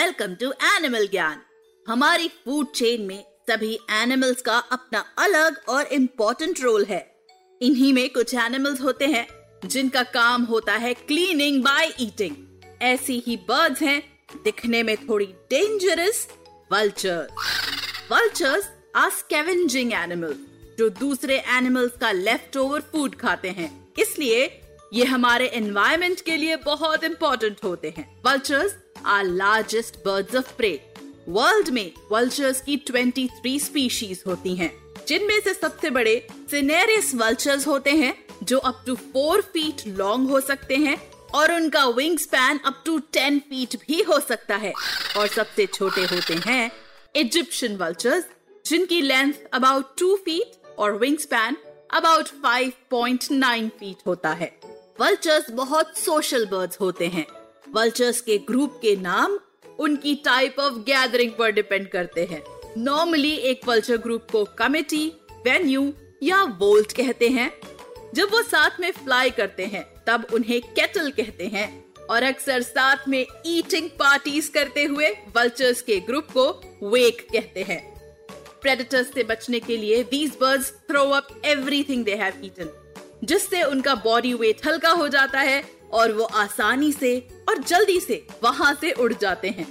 Welcome to animal Gyan. हमारी food chain में सभी एनिमल्स का अपना अलग और इम्पोर्टेंट रोल है। इन्हीं में कुछ एनिमल्स होते हैं, जिनका काम होता है क्लीनिंग बाय ईटिंग ऐसी ही बर्ड्स हैं, दिखने में थोड़ी dangerous vultures vultures are scavenging animals जो दूसरे एनिमल्स का लेफ़्ट ओवर फ़ूड खाते हैं। इसलिए ये हमारे एनवायरमेंट के लिए बहुत इंपॉर्टेंट होते हैं। Vultures are largest birds of prey world में वल्चर्स की 23 स्पीशीज होती हैं, जिनमें से सबसे बड़े सिनेरियस वल्चर्स होते हैं जो up to four feet long हो सकते हैं और उनका wing span up to ten feet भी हो सकता है। और सबसे छोटे होते हैं इजिप्शियन वल्चर्स जिनकी लेंथ अबाउट टू फीट और विंग स्पैन अबाउट 5.9 फीट होता है। वल्चर्स बहुत सोशल बर्ड्स होते हैं। वल्चर्स के ग्रुप के नाम उनकी टाइप ऑफ़ गैदरिंग पर डिपेंड करते हैं। नॉर्मली एक वल्चर ग्रुप को कमिटी वेन्यू या वोल्ट कहते हैं। जब वो साथ में फ्लाई करते हैं, तब उन्हें केटल कहते हैं। और अक्सर साथ में ईटिंग पार्टीज़ करते हुए वल्चर्स के ग्रुप को वेक कहते हैं। प्रेडेटर्स से बचने के लिए these birds throw up everything they have eaten जिससे उनका बॉडी वेट हल्का हो जाता है और वो आसानी से और जल्दी से वहाँ से उड़ जाते हैं।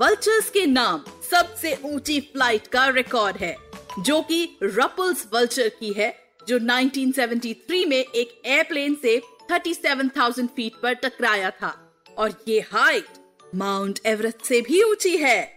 वल्चर्स के नाम सबसे ऊँची फ़्लाइट का रिकॉर्ड है जो कि रपल्स वल्चर की है जो 1973 में एक एयरप्लेन से 37,000 फीट पर टकराया था। और ये हाइट माउंट एवरेस्ट से भी ऊँची है।